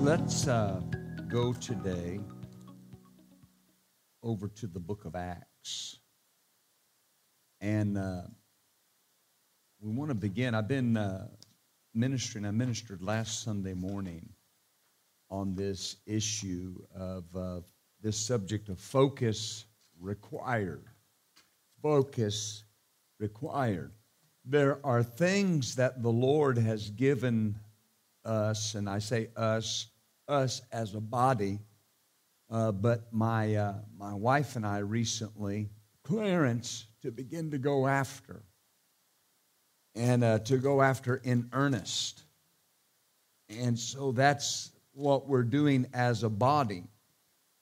Let's uh, go today over to the book of Acts. And uh, we want to begin. I've been uh, ministering, I ministered last Sunday morning on this issue of uh, this subject of focus required. Focus required. There are things that the Lord has given us, and I say us, us as a body, uh, but my, uh, my wife and I recently, clearance to begin to go after, and uh, to go after in earnest. And so that's what we're doing as a body.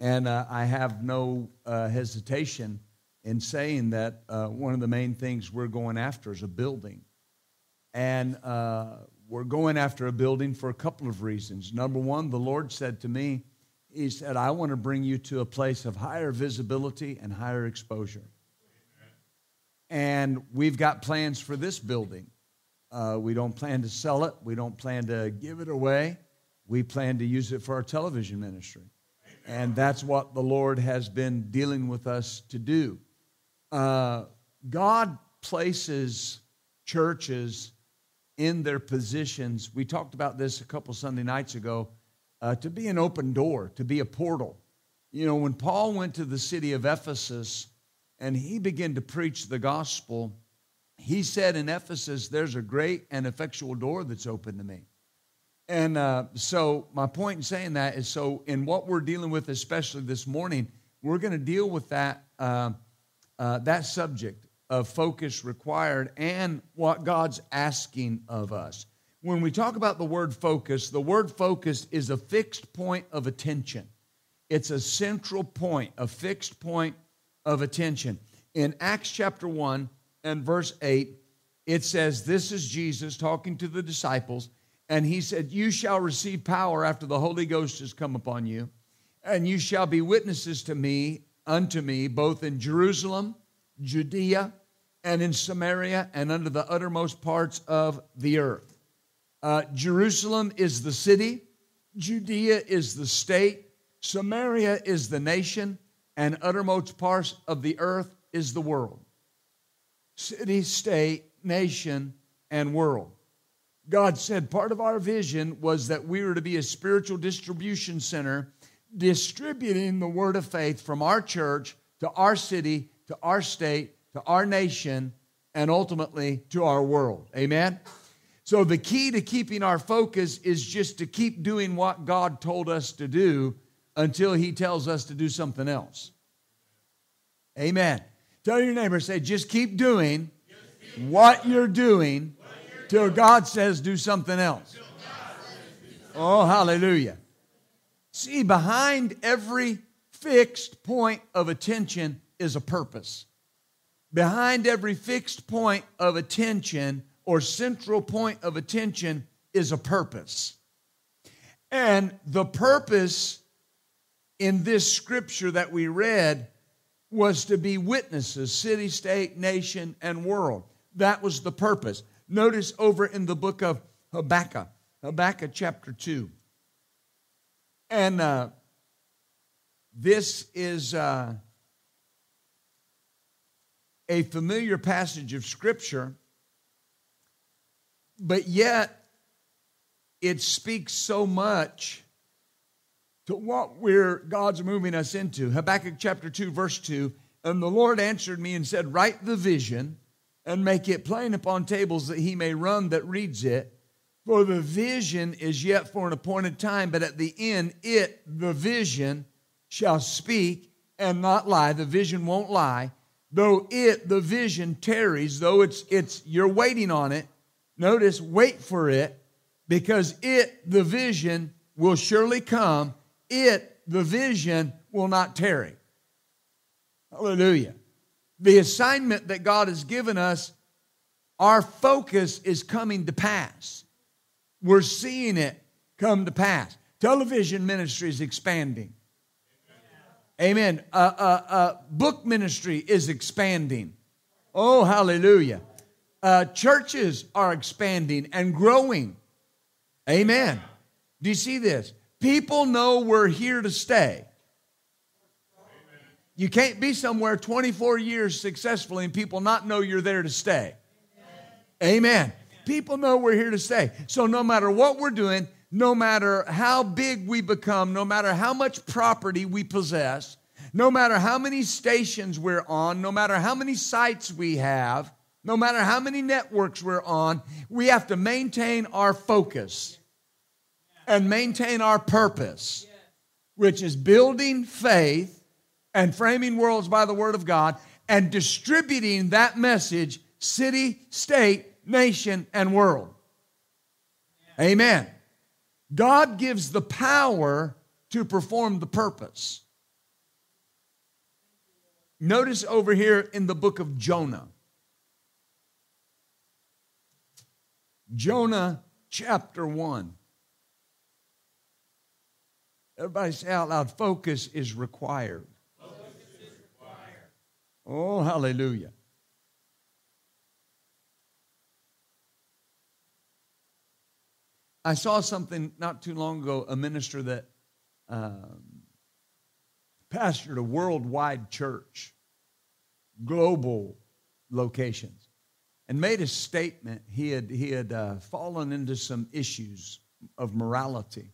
And uh, I have no uh, hesitation in saying that uh, one of the main things we're going after is a building. And we're going after a building for a couple of reasons. Number one, the Lord said to me, He said, I want to bring you to a place of higher visibility and higher exposure. And we've got plans for this building. Uh, we don't plan to sell it, we don't plan to give it away. We plan to use it for our television ministry. And that's what the Lord has been dealing with us to do. Uh, God places churches in their positions. We talked about this a couple Sunday nights ago uh, to be an open door, to be a portal. You know, when Paul went to the city of Ephesus and he began to preach the gospel, he said in Ephesus, There's a great and effectual door that's open to me. And uh, so, my point in saying that is so, in what we're dealing with, especially this morning, we're going to deal with that, uh, uh, that subject of focus required and what God's asking of us. When we talk about the word focus, the word focus is a fixed point of attention. It's a central point, a fixed point of attention. In Acts chapter 1 and verse 8, it says, This is Jesus talking to the disciples, and he said, You shall receive power after the Holy Ghost has come upon you, and you shall be witnesses to me, unto me, both in Jerusalem Judea, and in Samaria, and under the uttermost parts of the earth. Uh, Jerusalem is the city, Judea is the state, Samaria is the nation, and uttermost parts of the earth is the world. City, state, nation, and world. God said part of our vision was that we were to be a spiritual distribution center, distributing the word of faith from our church to our city to our state, to our nation, and ultimately to our world. Amen? So, the key to keeping our focus is just to keep doing what God told us to do until He tells us to do something else. Amen. Tell your neighbor, say, just keep doing what you're doing till God says do something else. Oh, hallelujah. See, behind every fixed point of attention is a purpose. Behind every fixed point of attention or central point of attention is a purpose. And the purpose in this scripture that we read was to be witnesses, city, state, nation, and world. That was the purpose. Notice over in the book of Habakkuk, Habakkuk chapter 2. And uh, this is. Uh, a familiar passage of Scripture, but yet it speaks so much to what we're God's moving us into. Habakkuk chapter 2, verse 2. And the Lord answered me and said, Write the vision and make it plain upon tables that he may run that reads it. For the vision is yet for an appointed time, but at the end, it, the vision, shall speak and not lie. The vision won't lie though it, the vision, tarries, though it's, it's, you're waiting on it, notice, wait for it, because it, the vision, will surely come. It, the vision, will not tarry. Hallelujah. The assignment that God has given us, our focus is coming to pass. We're seeing it come to pass. Television ministry is expanding. Amen. Uh, uh, uh, book ministry is expanding. Oh, hallelujah. Uh, churches are expanding and growing. Amen. Do you see this? People know we're here to stay. You can't be somewhere 24 years successfully and people not know you're there to stay. Amen. People know we're here to stay. So no matter what we're doing, no matter how big we become, no matter how much property we possess, no matter how many stations we're on, no matter how many sites we have, no matter how many networks we're on, we have to maintain our focus and maintain our purpose, which is building faith and framing worlds by the Word of God and distributing that message city, state, nation, and world. Amen. God gives the power to perform the purpose. Notice over here in the book of Jonah. Jonah chapter 1. Everybody say out loud focus is required. Oh, hallelujah. I saw something not too long ago, a minister that um, pastored a worldwide church, global locations, and made a statement. He had, he had uh, fallen into some issues of morality,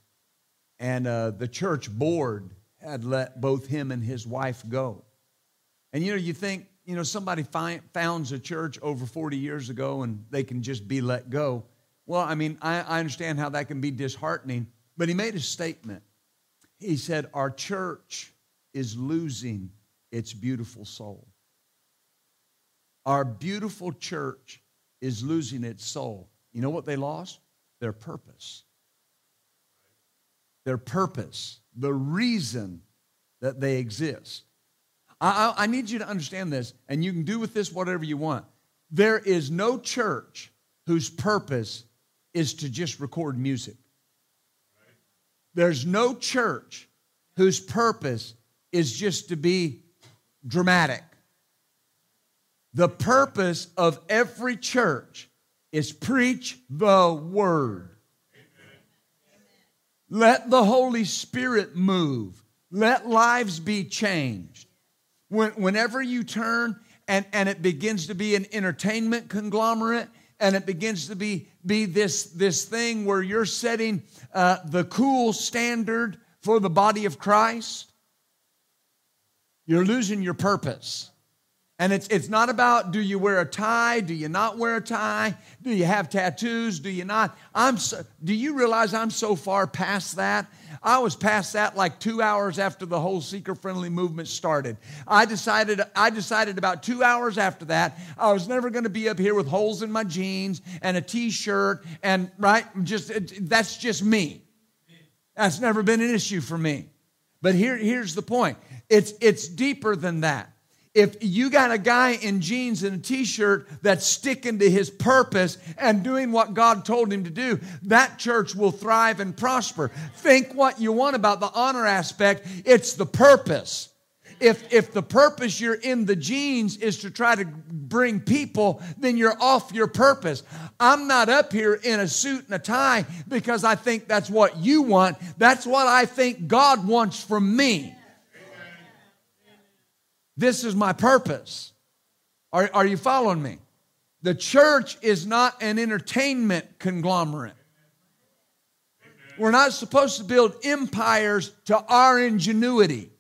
and uh, the church board had let both him and his wife go. And you know, you think, you know, somebody founds a church over 40 years ago and they can just be let go. Well, I mean, I, I understand how that can be disheartening, but he made a statement. He said, Our church is losing its beautiful soul. Our beautiful church is losing its soul. You know what they lost? Their purpose. Their purpose, the reason that they exist. I, I, need you to understand this, and you can do with this whatever you want. There is no church whose purpose is to just record music. There's no church whose purpose is just to be dramatic. The purpose of every church is preach the word. Let the Holy Spirit move. Let lives be changed. When, whenever you turn and, and it begins to be an entertainment conglomerate and it begins to be, be this, this thing where you're setting uh, the cool standard for the body of Christ, you're losing your purpose. And it's, it's not about do you wear a tie? Do you not wear a tie? Do you have tattoos? Do you not? I'm so, do you realize I'm so far past that? I was past that like two hours after the whole seeker friendly movement started. I decided, I decided about two hours after that, I was never going to be up here with holes in my jeans and a t shirt and, right? Just, that's just me. That's never been an issue for me. But here, here's the point it's, it's deeper than that if you got a guy in jeans and a t-shirt that's sticking to his purpose and doing what God told him to do, that church will thrive and prosper. Think what you want about the honor aspect, it's the purpose. If, if the purpose you're in the jeans is to try to bring people, then you're off your purpose. I'm not up here in a suit and a tie because I think that's what you want. That's what I think God wants from me. This is my purpose. Are, are you following me? The church is not an entertainment conglomerate. We're not supposed to build empires to our ingenuity.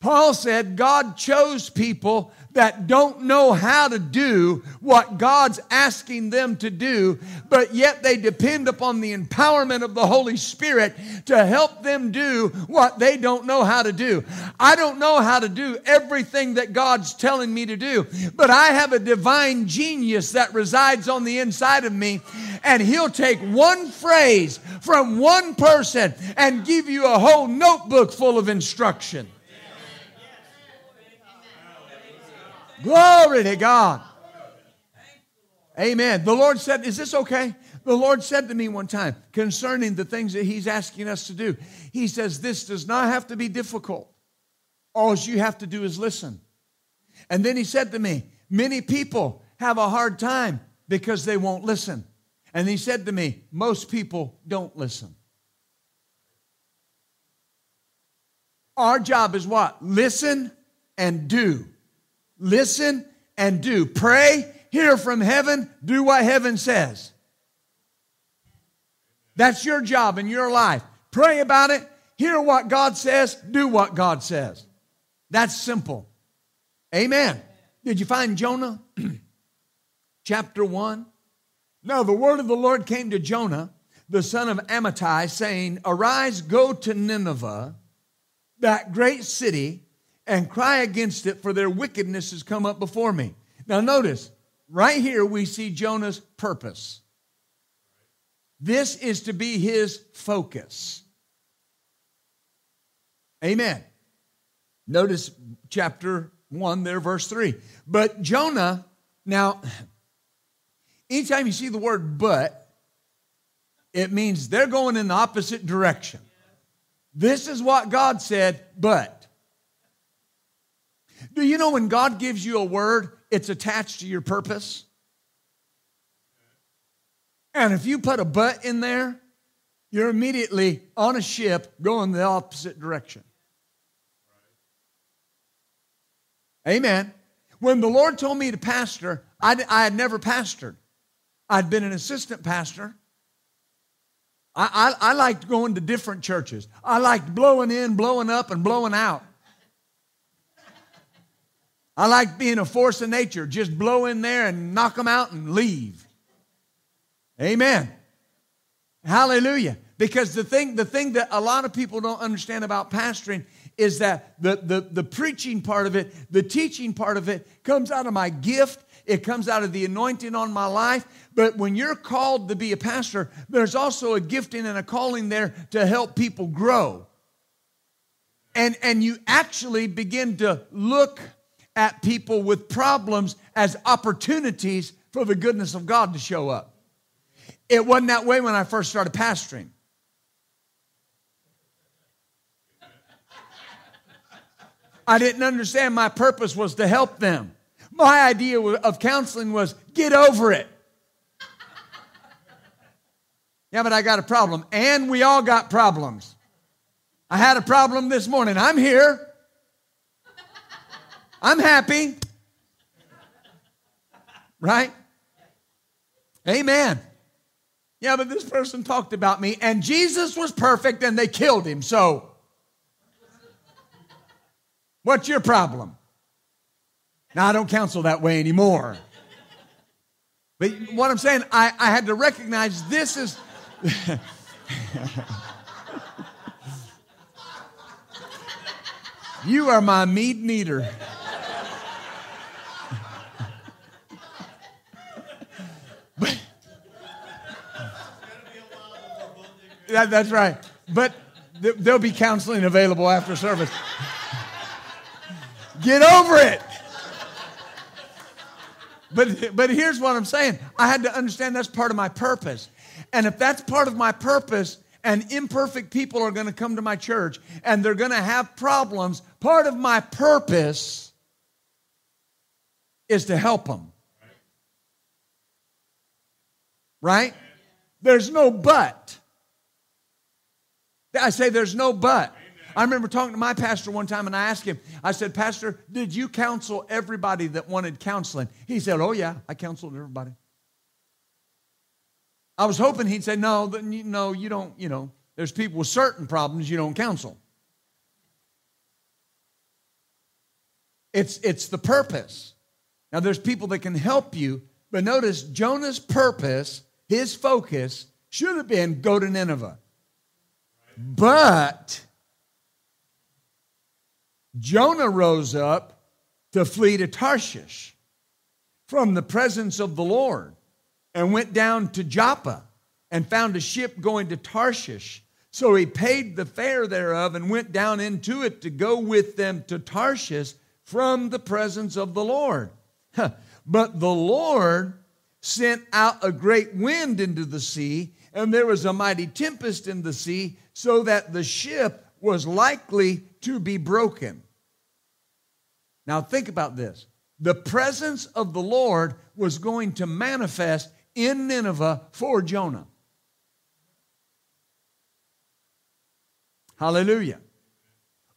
Paul said God chose people that don't know how to do what God's asking them to do, but yet they depend upon the empowerment of the Holy Spirit to help them do what they don't know how to do. I don't know how to do everything that God's telling me to do, but I have a divine genius that resides on the inside of me, and He'll take one phrase from one person and give you a whole notebook full of instruction. Glory to God. Amen. The Lord said, Is this okay? The Lord said to me one time concerning the things that He's asking us to do, He says, This does not have to be difficult. All you have to do is listen. And then He said to me, Many people have a hard time because they won't listen. And He said to me, Most people don't listen. Our job is what? Listen and do. Listen and do. Pray, hear from heaven, do what heaven says. That's your job in your life. Pray about it, hear what God says, do what God says. That's simple. Amen. Did you find Jonah? Chapter 1. Now, the word of the Lord came to Jonah, the son of Amittai, saying, Arise, go to Nineveh, that great city, and cry against it, for their wickedness has come up before me. Now, notice, right here we see Jonah's purpose. This is to be his focus. Amen. Notice chapter 1 there, verse 3. But Jonah, now, anytime you see the word but, it means they're going in the opposite direction. This is what God said, but. Do you know when God gives you a word, it's attached to your purpose? And if you put a but in there, you're immediately on a ship going the opposite direction. Amen. When the Lord told me to pastor, I, I had never pastored. I'd been an assistant pastor. I, I, I liked going to different churches. I liked blowing in, blowing up, and blowing out. I like being a force of nature, just blow in there and knock them out and leave. Amen. Hallelujah. Because the thing, the thing that a lot of people don't understand about pastoring is that the, the, the preaching part of it, the teaching part of it comes out of my gift. It comes out of the anointing on my life. But when you're called to be a pastor, there's also a gifting and a calling there to help people grow. And, and you actually begin to look at people with problems as opportunities for the goodness of God to show up. It wasn't that way when I first started pastoring. I didn't understand my purpose was to help them. My idea of counseling was get over it. Yeah, but I got a problem. And we all got problems. I had a problem this morning. I'm here. I'm happy. Right? Amen. Yeah, but this person talked about me, and Jesus was perfect and they killed him. So, what's your problem? Now, I don't counsel that way anymore. But what I'm saying, I, I had to recognize this is. you are my meat meter. That, that's right. But th- there'll be counseling available after service. Get over it. But, but here's what I'm saying I had to understand that's part of my purpose. And if that's part of my purpose, and imperfect people are going to come to my church and they're going to have problems, part of my purpose is to help them. Right? There's no but. I say there's no but. I remember talking to my pastor one time and I asked him, I said, Pastor, did you counsel everybody that wanted counseling? He said, Oh, yeah, I counseled everybody. I was hoping he'd say, No, no, you don't, you know, there's people with certain problems you don't counsel. It's, it's the purpose. Now, there's people that can help you, but notice Jonah's purpose, his focus, should have been go to Nineveh. But Jonah rose up to flee to Tarshish from the presence of the Lord and went down to Joppa and found a ship going to Tarshish. So he paid the fare thereof and went down into it to go with them to Tarshish from the presence of the Lord. but the Lord sent out a great wind into the sea, and there was a mighty tempest in the sea, so that the ship was likely to be broken. Now, think about this. The presence of the Lord was going to manifest in Nineveh for Jonah. Hallelujah.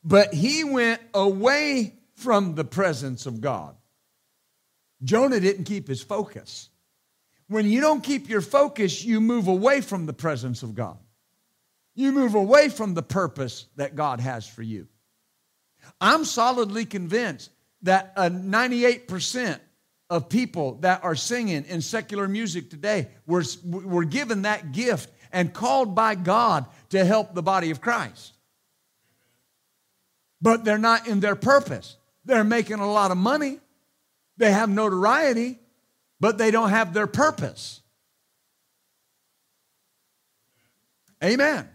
But he went away from the presence of God. Jonah didn't keep his focus. When you don't keep your focus, you move away from the presence of God. You move away from the purpose that God has for you. I'm solidly convinced that a 98% of people that are singing in secular music today were, were given that gift and called by God to help the body of Christ. But they're not in their purpose. They're making a lot of money, they have notoriety, but they don't have their purpose. Amen.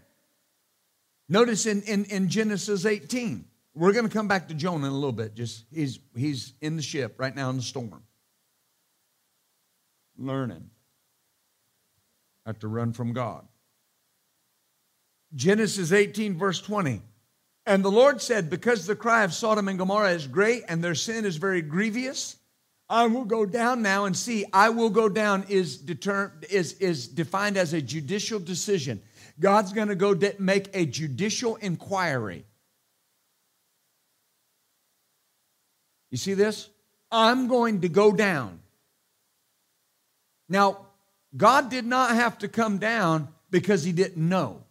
Notice in, in, in Genesis 18, we're going to come back to Jonah in a little bit. Just he's he's in the ship right now in the storm. Learning. Have to run from God. Genesis 18, verse 20. And the Lord said, Because the cry of Sodom and Gomorrah is great and their sin is very grievous, I will go down now and see. I will go down is, deter- is, is defined as a judicial decision. God's going to go de- make a judicial inquiry. You see this? I'm going to go down. Now, God did not have to come down because he didn't know.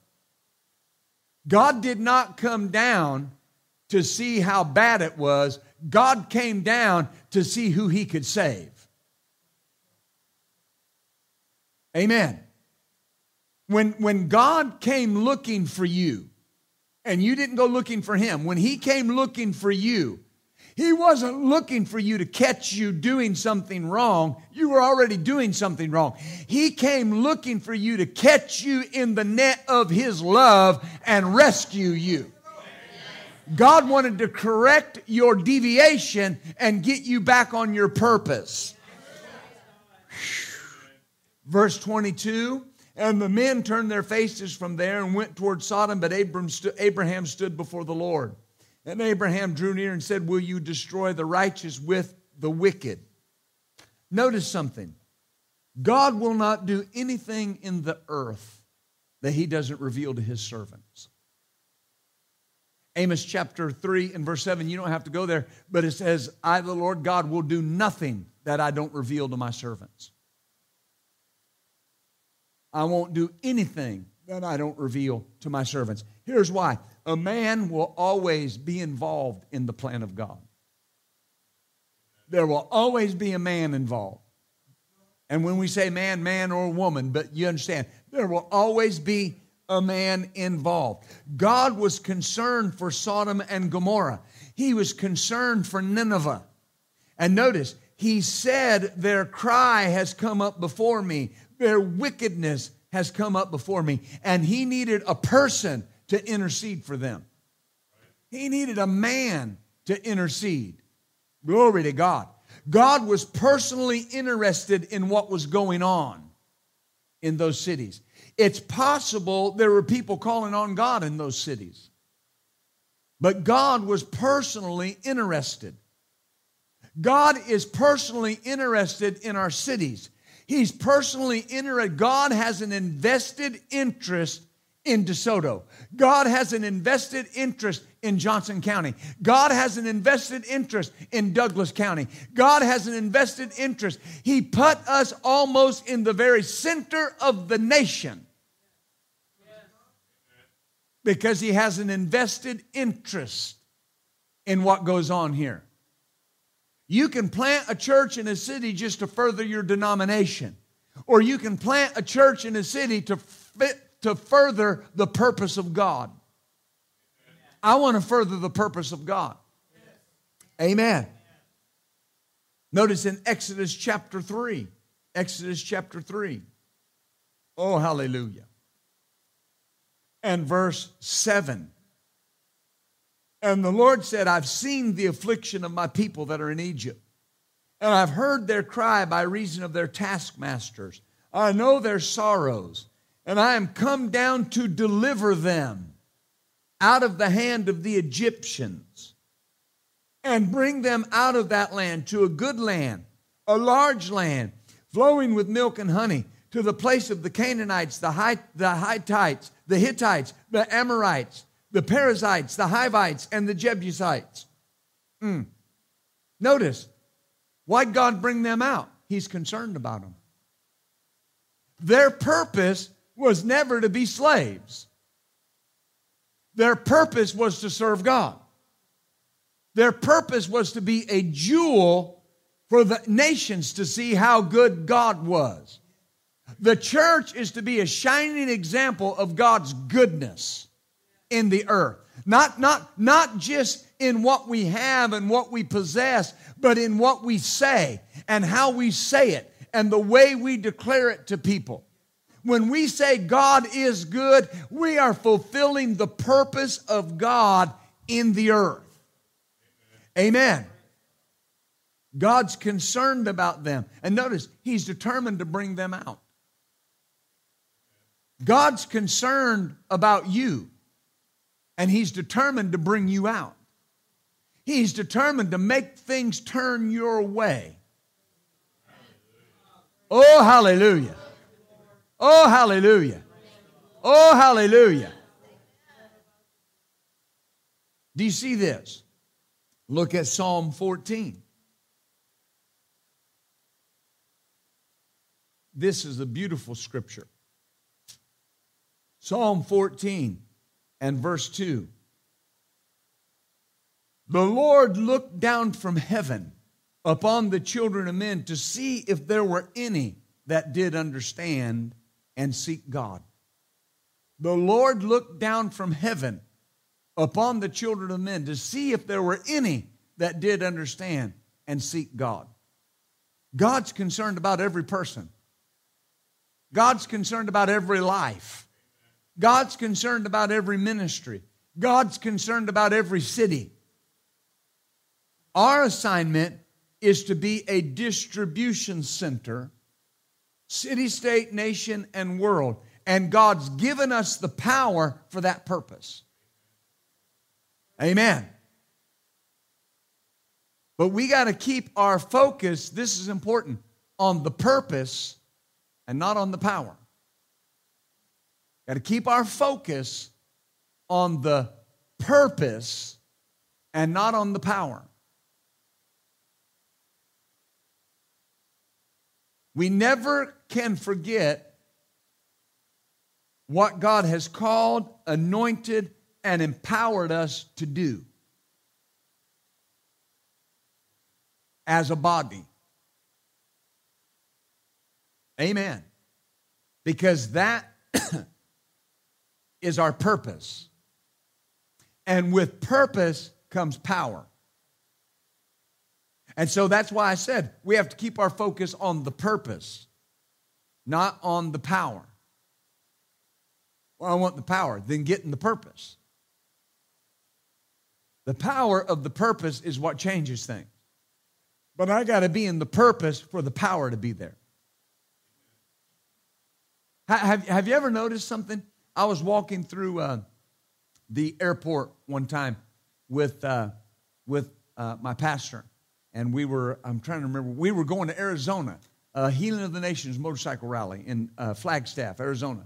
God did not come down to see how bad it was. God came down to see who he could save. Amen. When, when God came looking for you, and you didn't go looking for him, when he came looking for you, he wasn't looking for you to catch you doing something wrong. You were already doing something wrong. He came looking for you to catch you in the net of His love and rescue you. God wanted to correct your deviation and get you back on your purpose. Verse 22 And the men turned their faces from there and went toward Sodom, but Abraham stood before the Lord. And Abraham drew near and said, Will you destroy the righteous with the wicked? Notice something God will not do anything in the earth that he doesn't reveal to his servants. Amos chapter 3 and verse 7, you don't have to go there, but it says, I, the Lord God, will do nothing that I don't reveal to my servants. I won't do anything that I don't reveal to my servants. Here's why a man will always be involved in the plan of God. There will always be a man involved. And when we say man, man, or woman, but you understand, there will always be a man involved. God was concerned for Sodom and Gomorrah, He was concerned for Nineveh. And notice, He said, Their cry has come up before me, their wickedness has come up before me. And He needed a person to intercede for them. He needed a man to intercede. Glory to God. God was personally interested in what was going on in those cities. It's possible there were people calling on God in those cities. But God was personally interested. God is personally interested in our cities. He's personally interested. God has an invested interest in DeSoto. God has an invested interest in Johnson County. God has an invested interest in Douglas County. God has an invested interest. He put us almost in the very center of the nation because He has an invested interest in what goes on here. You can plant a church in a city just to further your denomination, or you can plant a church in a city to fit, to further the purpose of God. I want to further the purpose of God. Amen. Notice in Exodus chapter 3, Exodus chapter 3. Oh, hallelujah. And verse 7. And the Lord said, I've seen the affliction of my people that are in Egypt, and I've heard their cry by reason of their taskmasters. I know their sorrows, and I am come down to deliver them out of the hand of the Egyptians and bring them out of that land to a good land, a large land, flowing with milk and honey, to the place of the Canaanites, the, Hitt- the Hittites, the Hittites, the Amorites, the Perizzites, the Hivites, and the Jebusites. Mm. Notice, why'd God bring them out? He's concerned about them. Their purpose was never to be slaves. Their purpose was to serve God. Their purpose was to be a jewel for the nations to see how good God was. The church is to be a shining example of God's goodness in the earth. Not, not, not just in what we have and what we possess, but in what we say and how we say it and the way we declare it to people. When we say God is good, we are fulfilling the purpose of God in the earth. Amen. God's concerned about them. And notice, He's determined to bring them out. God's concerned about you, and He's determined to bring you out. He's determined to make things turn your way. Oh, hallelujah. Oh, hallelujah. Oh, hallelujah. Do you see this? Look at Psalm 14. This is a beautiful scripture. Psalm 14 and verse 2. The Lord looked down from heaven upon the children of men to see if there were any that did understand and seek God. The Lord looked down from heaven upon the children of men to see if there were any that did understand and seek God. God's concerned about every person. God's concerned about every life. God's concerned about every ministry. God's concerned about every city. Our assignment is to be a distribution center, city, state, nation, and world. And God's given us the power for that purpose. Amen. But we got to keep our focus, this is important, on the purpose and not on the power. Got to keep our focus on the purpose and not on the power. We never can forget what God has called, anointed, and empowered us to do as a body. Amen. Because that is our purpose. And with purpose comes power. And so that's why I said we have to keep our focus on the purpose, not on the power. Well, I want the power, then get in the purpose. The power of the purpose is what changes things. But I got to be in the purpose for the power to be there. Have, have you ever noticed something? I was walking through uh, the airport one time with, uh, with uh, my pastor, and we were, I'm trying to remember, we were going to Arizona, uh, Healing of the Nations motorcycle rally in uh, Flagstaff, Arizona.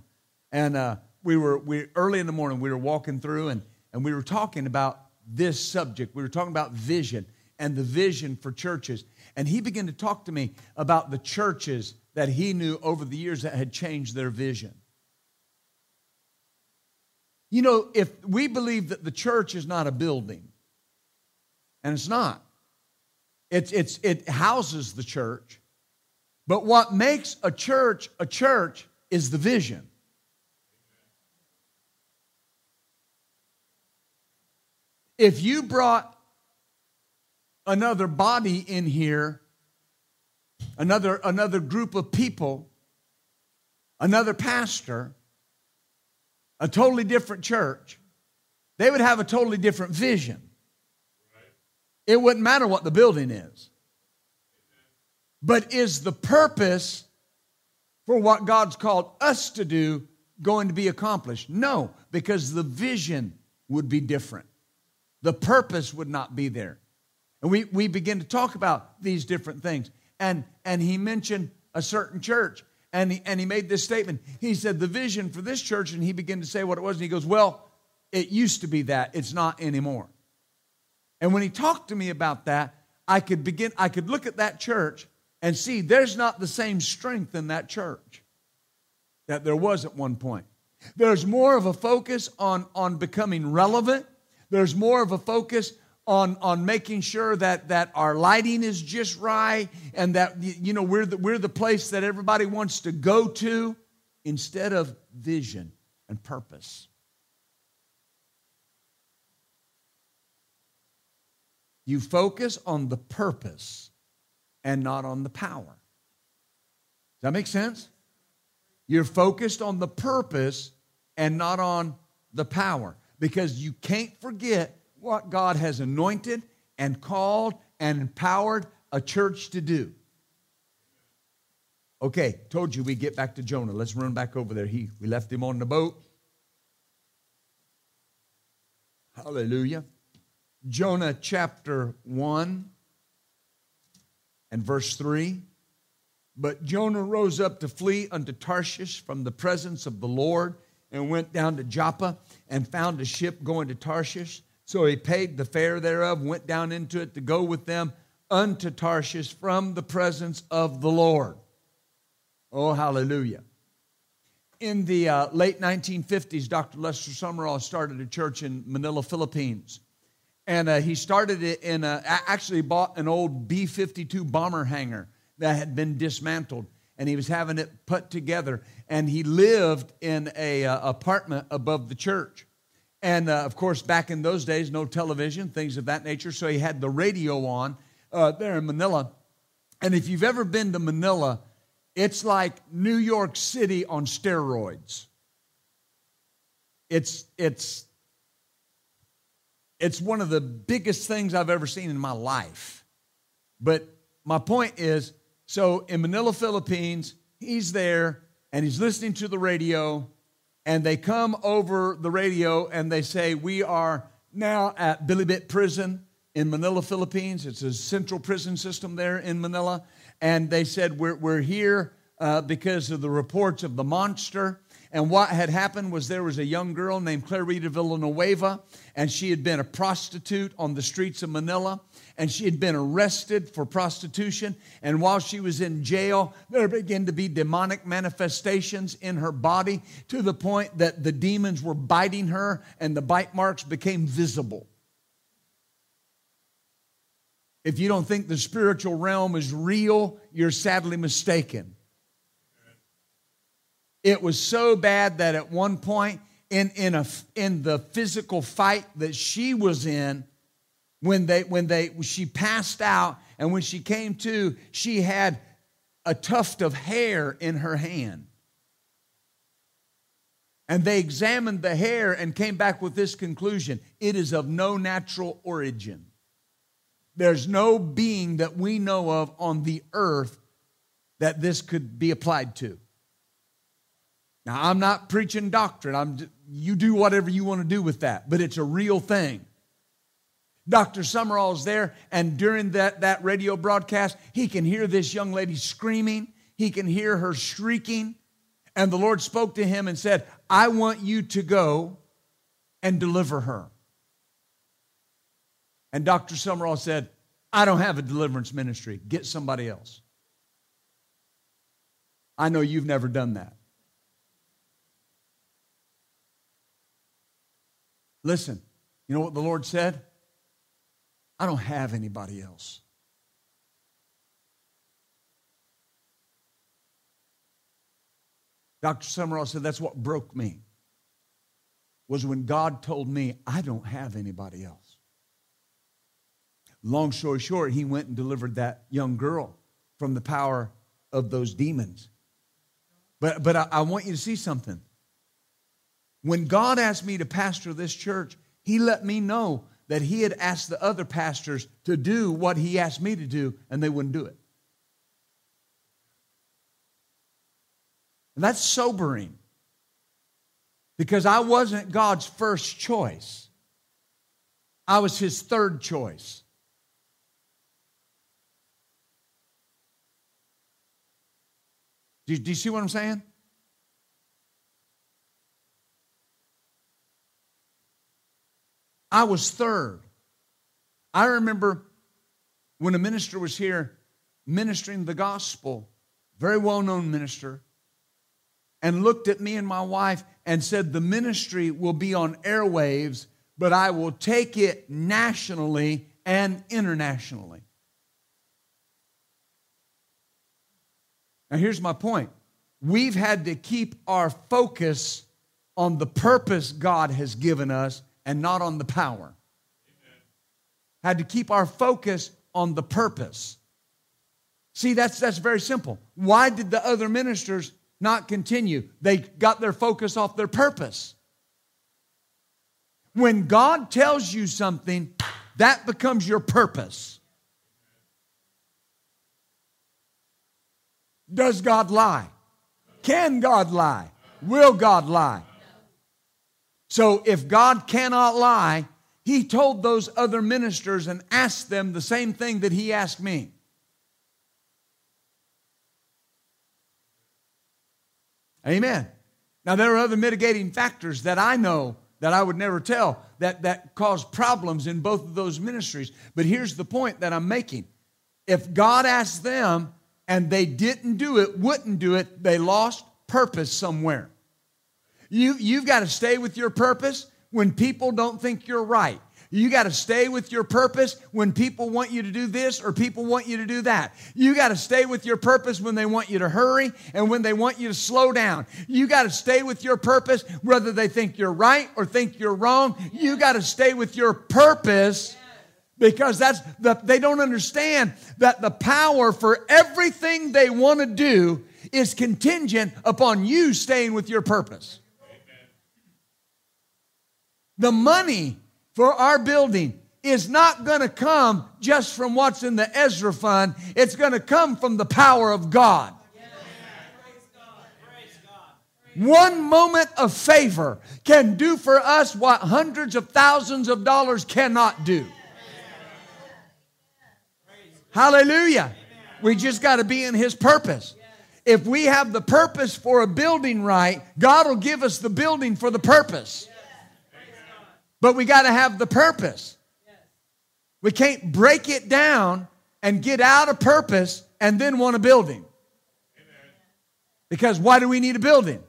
And uh, we were, we, early in the morning, we were walking through and, and we were talking about this subject. We were talking about vision and the vision for churches. And he began to talk to me about the churches that he knew over the years that had changed their vision. You know, if we believe that the church is not a building, and it's not, It's, it's, it houses the church. But what makes a church a church is the vision. If you brought another body in here, another, another group of people, another pastor, a totally different church, they would have a totally different vision. It wouldn't matter what the building is. But is the purpose for what God's called us to do going to be accomplished? No, because the vision would be different. The purpose would not be there. And we, we begin to talk about these different things. And, and he mentioned a certain church. And he, and he made this statement. He said, The vision for this church, and he began to say what it was. And he goes, Well, it used to be that. It's not anymore. And when he talked to me about that, I could begin, I could look at that church and see there's not the same strength in that church that there was at one point. There's more of a focus on, on becoming relevant. There's more of a focus on, on making sure that, that our lighting is just right and that you know we're the, we're the place that everybody wants to go to instead of vision and purpose. You focus on the purpose and not on the power. Does that make sense? You're focused on the purpose and not on the power because you can't forget what God has anointed and called and empowered a church to do. Okay, told you we get back to Jonah. Let's run back over there. He, we left him on the boat. Hallelujah. Jonah chapter 1 and verse 3. But Jonah rose up to flee unto Tarshish from the presence of the Lord and went down to Joppa and found a ship going to Tarshish. So he paid the fare thereof, went down into it to go with them unto Tarshish from the presence of the Lord. Oh, hallelujah. In the uh, late 1950s, Dr. Lester Sumrall started a church in Manila, Philippines. And uh, he started it in a, actually bought an old B 52 bomber hangar that had been dismantled. And he was having it put together. And he lived in a uh, apartment above the church. And uh, of course, back in those days, no television, things of that nature. So he had the radio on uh, there in Manila. And if you've ever been to Manila, it's like New York City on steroids. It's, it's, it's one of the biggest things I've ever seen in my life. But my point is so in Manila, Philippines, he's there and he's listening to the radio and they come over the radio and they say, We are now at Bilibid Prison in Manila, Philippines. It's a central prison system there in Manila. And they said, We're, we're here uh, because of the reports of the monster. And what had happened was there was a young girl named Clarita Villanueva, and she had been a prostitute on the streets of Manila and she had been arrested for prostitution. And while she was in jail, there began to be demonic manifestations in her body to the point that the demons were biting her and the bite marks became visible. If you don't think the spiritual realm is real, you're sadly mistaken. It was so bad that at one point, in, in, a, in the physical fight that she was in, when they when they she passed out and when she came to she had a tuft of hair in her hand. And they examined the hair and came back with this conclusion. It is of no natural origin. There's no being that we know of on the earth that this could be applied to now i'm not preaching doctrine i'm you do whatever you want to do with that but it's a real thing Dr. Sumrall's there, and during that, that radio broadcast, he can hear this young lady screaming. He can hear her shrieking. And the Lord spoke to him and said, I want you to go and deliver her. And Dr. Sumrall said, I don't have a deliverance ministry. Get somebody else. I know you've never done that. Listen, you know what the Lord said? I don't have anybody else. Dr. Sumrall said that's what broke me was when God told me, I don't have anybody else. Long story short, he went and delivered that young girl from the power of those demons. But, but I, I want you to see something. When God asked me to pastor this church, he let me know that he had asked the other pastors to do what he asked me to do, and they wouldn't do it. And that's sobering because I wasn't God's first choice, I was his third choice. Do you, do you see what I'm saying? I was third. I remember when a minister was here ministering the gospel, very well known minister, and looked at me and my wife and said, The ministry will be on airwaves, but I will take it nationally and internationally. Now, here's my point we've had to keep our focus on the purpose God has given us and not on the power. Amen. Had to keep our focus on the purpose. See, that's, that's very simple. Why did the other ministers not continue? They got their focus off their purpose. When God tells you something, that becomes your purpose. Does God lie? Can God lie? Will God lie? So if God cannot lie, he told those other ministers and asked them the same thing that he asked me. Amen. Now, there are other mitigating factors that I know that I would never tell that, that cause problems in both of those ministries. But here's the point that I'm making. If God asked them and they didn't do it, wouldn't do it, they lost purpose somewhere. You, you've got to stay with your purpose when people don't think you're right. You got to stay with your purpose when people want you to do this or people want you to do that. You got to stay with your purpose when they want you to hurry and when they want you to slow down. You got to stay with your purpose whether they think you're right or think you're wrong. You got to stay with your purpose because that's the, they don't understand that the power for everything they want to do is contingent upon you staying with your purpose. The money for our building is not going to come just from what's in the Ezra fund. It's going to come from the power of God. One moment of favor can do for us what hundreds of thousands of dollars cannot do. Hallelujah. We just got to be in His purpose. If we have the purpose for a building right, God will give us the building for the purpose. But we got to have the purpose. We can't break it down and get out of purpose and then want a building. Because why do we need a building?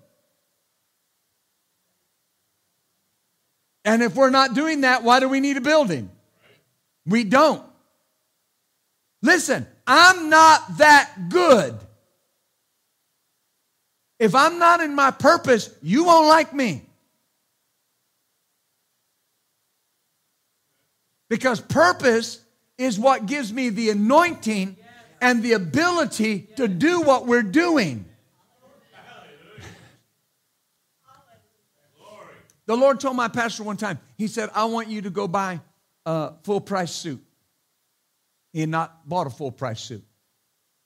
And if we're not doing that, why do we need a building? We don't. Listen, I'm not that good. If I'm not in my purpose, you won't like me. Because purpose is what gives me the anointing and the ability to do what we're doing. The Lord told my pastor one time, He said, I want you to go buy a full price suit. He had not bought a full price suit.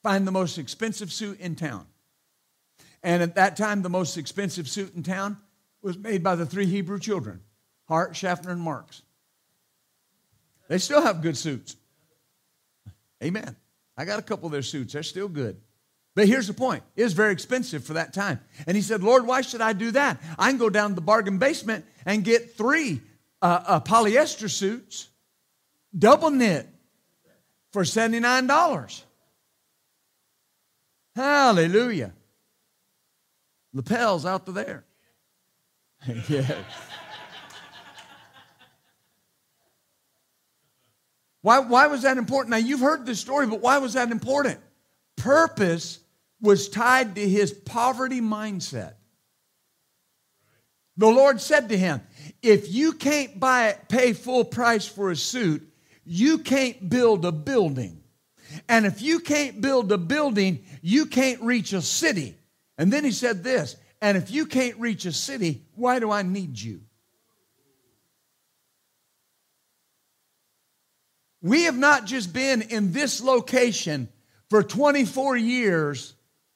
Find the most expensive suit in town. And at that time, the most expensive suit in town was made by the three Hebrew children Hart, Schaffner, and Marx. They still have good suits. Amen. I got a couple of their suits, they're still good. But here's the point it was very expensive for that time. And he said, Lord, why should I do that? I can go down to the bargain basement and get three uh, uh, polyester suits, double knit, for $79. Hallelujah. Lapels out to there. yeah. Why, why was that important? Now, you've heard this story, but why was that important? Purpose was tied to his poverty mindset. The Lord said to him, If you can't buy pay full price for a suit, you can't build a building. And if you can't build a building, you can't reach a city. And then he said this, and if you can't reach a city, why do I need you? We have not just been in this location for 24 years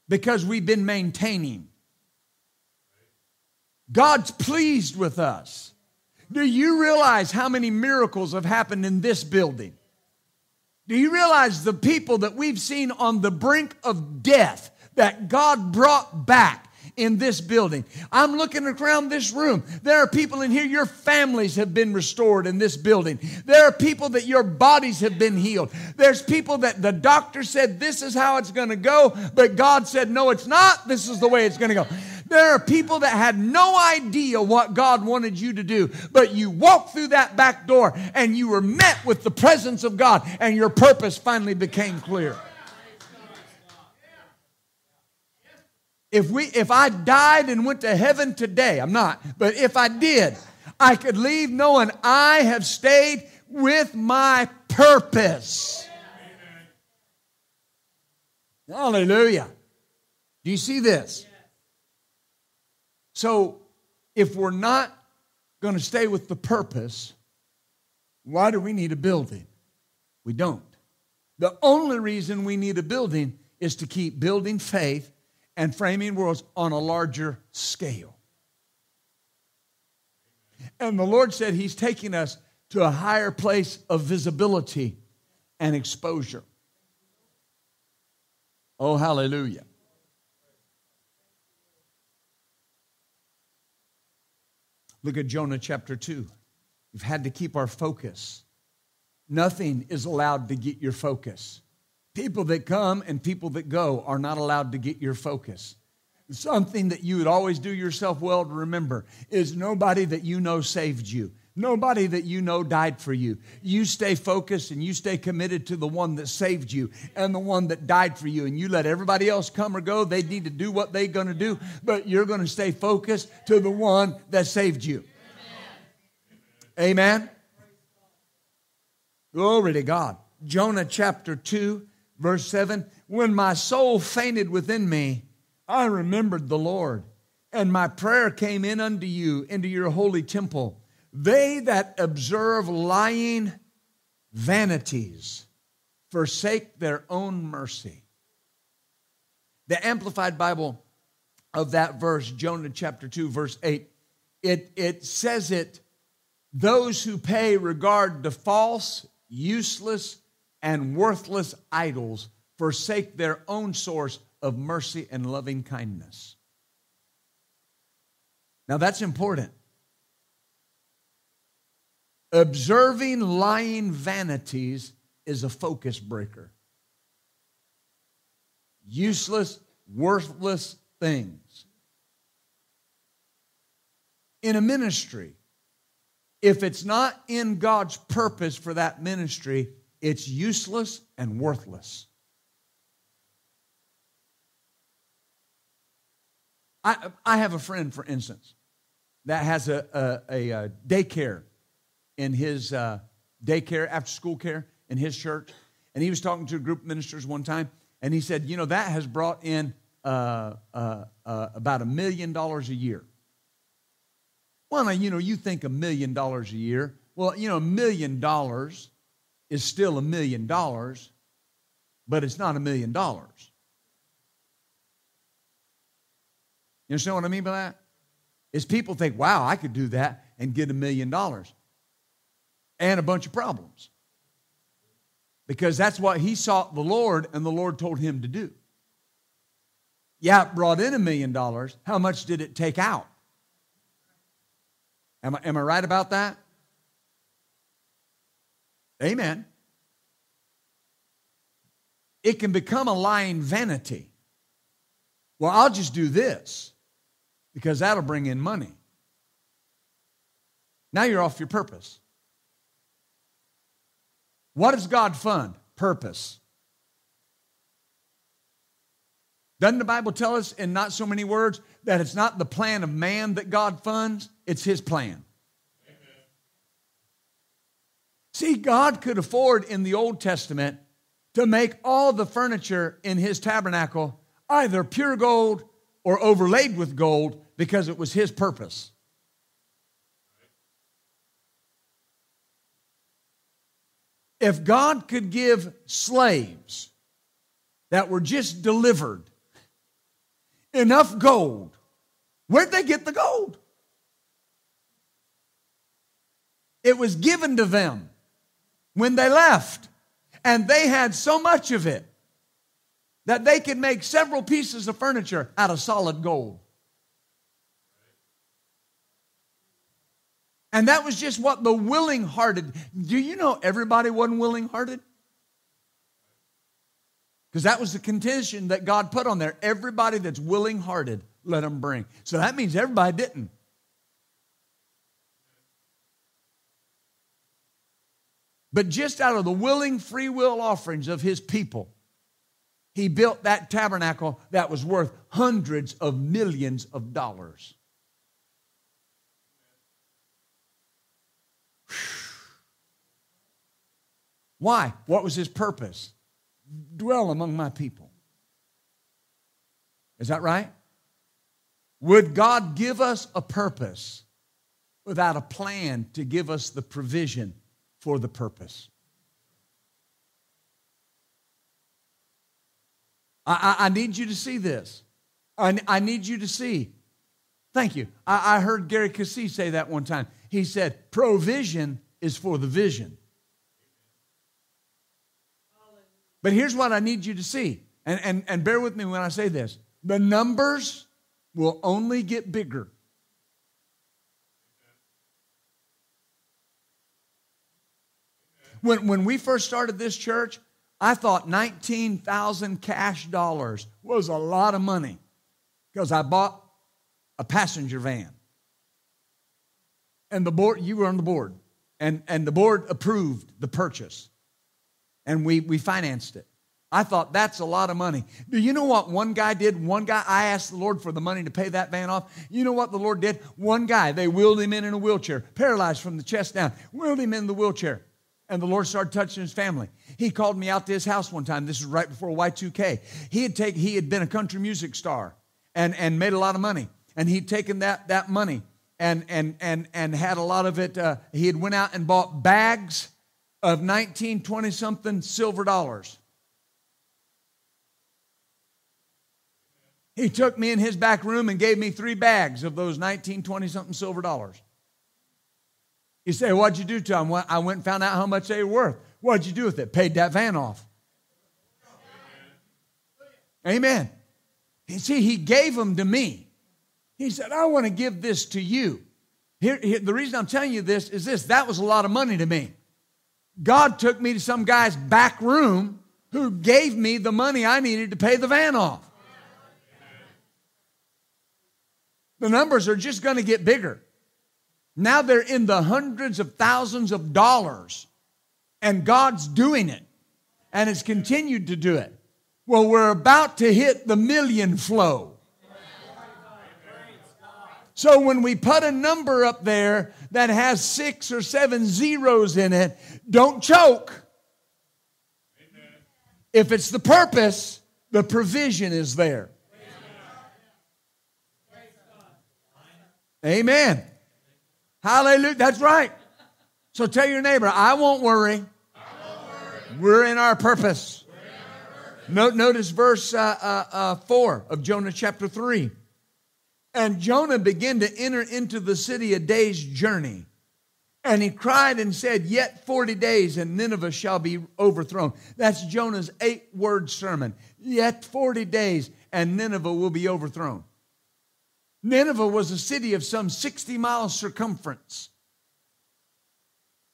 because we've been maintaining. God's pleased with us. Do you realize how many miracles have happened in this building? Do you realize the people that we've seen on the brink of death that God brought back? In this building. I'm looking around this room. There are people in here, your families have been restored in this building. There are people that your bodies have been healed. There's people that the doctor said this is how it's going to go, but God said, no, it's not. This is the way it's going to go. There are people that had no idea what God wanted you to do, but you walked through that back door and you were met with the presence of God, and your purpose finally became clear. If we if I died and went to heaven today, I'm not, but if I did, I could leave knowing I have stayed with my purpose. Hallelujah. Do you see this? So, if we're not going to stay with the purpose, why do we need a building? We don't. The only reason we need a building is to keep building faith and framing worlds on a larger scale. And the Lord said He's taking us to a higher place of visibility and exposure. Oh, hallelujah. Look at Jonah chapter 2. We've had to keep our focus. Nothing is allowed to get your focus. People that come and people that go are not allowed to get your focus. Something that you would always do yourself well to remember is nobody that you know saved you. Nobody that you know died for you. You stay focused and you stay committed to the one that saved you and the one that died for you. And you let everybody else come or go. They need to do what they're going to do, but you're going to stay focused to the one that saved you. Amen. Amen. Glory to God. Jonah chapter 2 Verse 7 When my soul fainted within me, I remembered the Lord, and my prayer came in unto you into your holy temple. They that observe lying vanities forsake their own mercy. The Amplified Bible of that verse, Jonah chapter 2, verse 8, it, it says it those who pay regard to false, useless, and worthless idols forsake their own source of mercy and loving kindness. Now that's important. Observing lying vanities is a focus breaker. Useless, worthless things. In a ministry, if it's not in God's purpose for that ministry, it's useless and worthless. I, I have a friend, for instance, that has a, a, a daycare in his uh, daycare, after school care in his church. And he was talking to a group of ministers one time, and he said, You know, that has brought in uh, uh, uh about a million dollars a year. Well, you know, you think a million dollars a year. Well, you know, a million dollars is still a million dollars, but it's not a million dollars. You understand what I mean by that? Is people think, wow, I could do that and get a million dollars and a bunch of problems. Because that's what he sought the Lord and the Lord told him to do. Yeah, it brought in a million dollars. How much did it take out? Am I, am I right about that? Amen. It can become a lying vanity. Well, I'll just do this because that'll bring in money. Now you're off your purpose. What does God fund? Purpose. Doesn't the Bible tell us in not so many words that it's not the plan of man that God funds, it's his plan? See, God could afford in the Old Testament to make all the furniture in his tabernacle either pure gold or overlaid with gold because it was his purpose. If God could give slaves that were just delivered enough gold, where'd they get the gold? It was given to them when they left. And they had so much of it that they could make several pieces of furniture out of solid gold. And that was just what the willing hearted. Do you know everybody wasn't willing hearted? Because that was the condition that God put on there. Everybody that's willing hearted, let them bring. So that means everybody didn't. But just out of the willing free will offerings of his people, he built that tabernacle that was worth hundreds of millions of dollars. Why? What was his purpose? Dwell among my people. Is that right? Would God give us a purpose without a plan to give us the provision for the purpose. I, I, I need you to see this. I, I, need you to see. Thank you. I, I heard Gary Cassie say that one time. He said, provision is for the vision. But here's what I need you to see. And, and, and bear with me when I say this the numbers will only get bigger When, when we first started this church, I thought 19,000 cash dollars was a lot of money because I bought a passenger van. And the board, you were on the board, and, and the board approved the purchase. And we, we financed it. I thought that's a lot of money. Do you know what one guy did? One guy, I asked the Lord for the money to pay that van off. You know what the Lord did? One guy, they wheeled him in in a wheelchair, paralyzed from the chest down, wheeled him in the wheelchair and the Lord started touching his family. He called me out to his house one time. This was right before Y2K. He had taken, he had been a country music star and, and made a lot of money. And he'd taken that, that money and, and, and, and had a lot of it. Uh, he had went out and bought bags of 19, 20 something silver dollars. He took me in his back room and gave me three bags of those 19, 20 something silver dollars. You say, What'd you do to them? Well, I went and found out how much they were worth. What'd you do with it? Paid that van off. Amen. You see, he gave them to me. He said, I want to give this to you. Here, here, the reason I'm telling you this is this that was a lot of money to me. God took me to some guy's back room who gave me the money I needed to pay the van off. The numbers are just going to get bigger. Now they're in the hundreds of thousands of dollars, and God's doing it, and has continued to do it. Well, we're about to hit the million flow. So when we put a number up there that has six or seven zeros in it, don't choke. If it's the purpose, the provision is there. Amen. Hallelujah. That's right. So tell your neighbor, I won't worry. I won't worry. We're in our purpose. Note, notice verse uh, uh, uh, 4 of Jonah chapter 3. And Jonah began to enter into the city a day's journey. And he cried and said, Yet 40 days and Nineveh shall be overthrown. That's Jonah's eight word sermon. Yet 40 days and Nineveh will be overthrown. Nineveh was a city of some 60 miles circumference.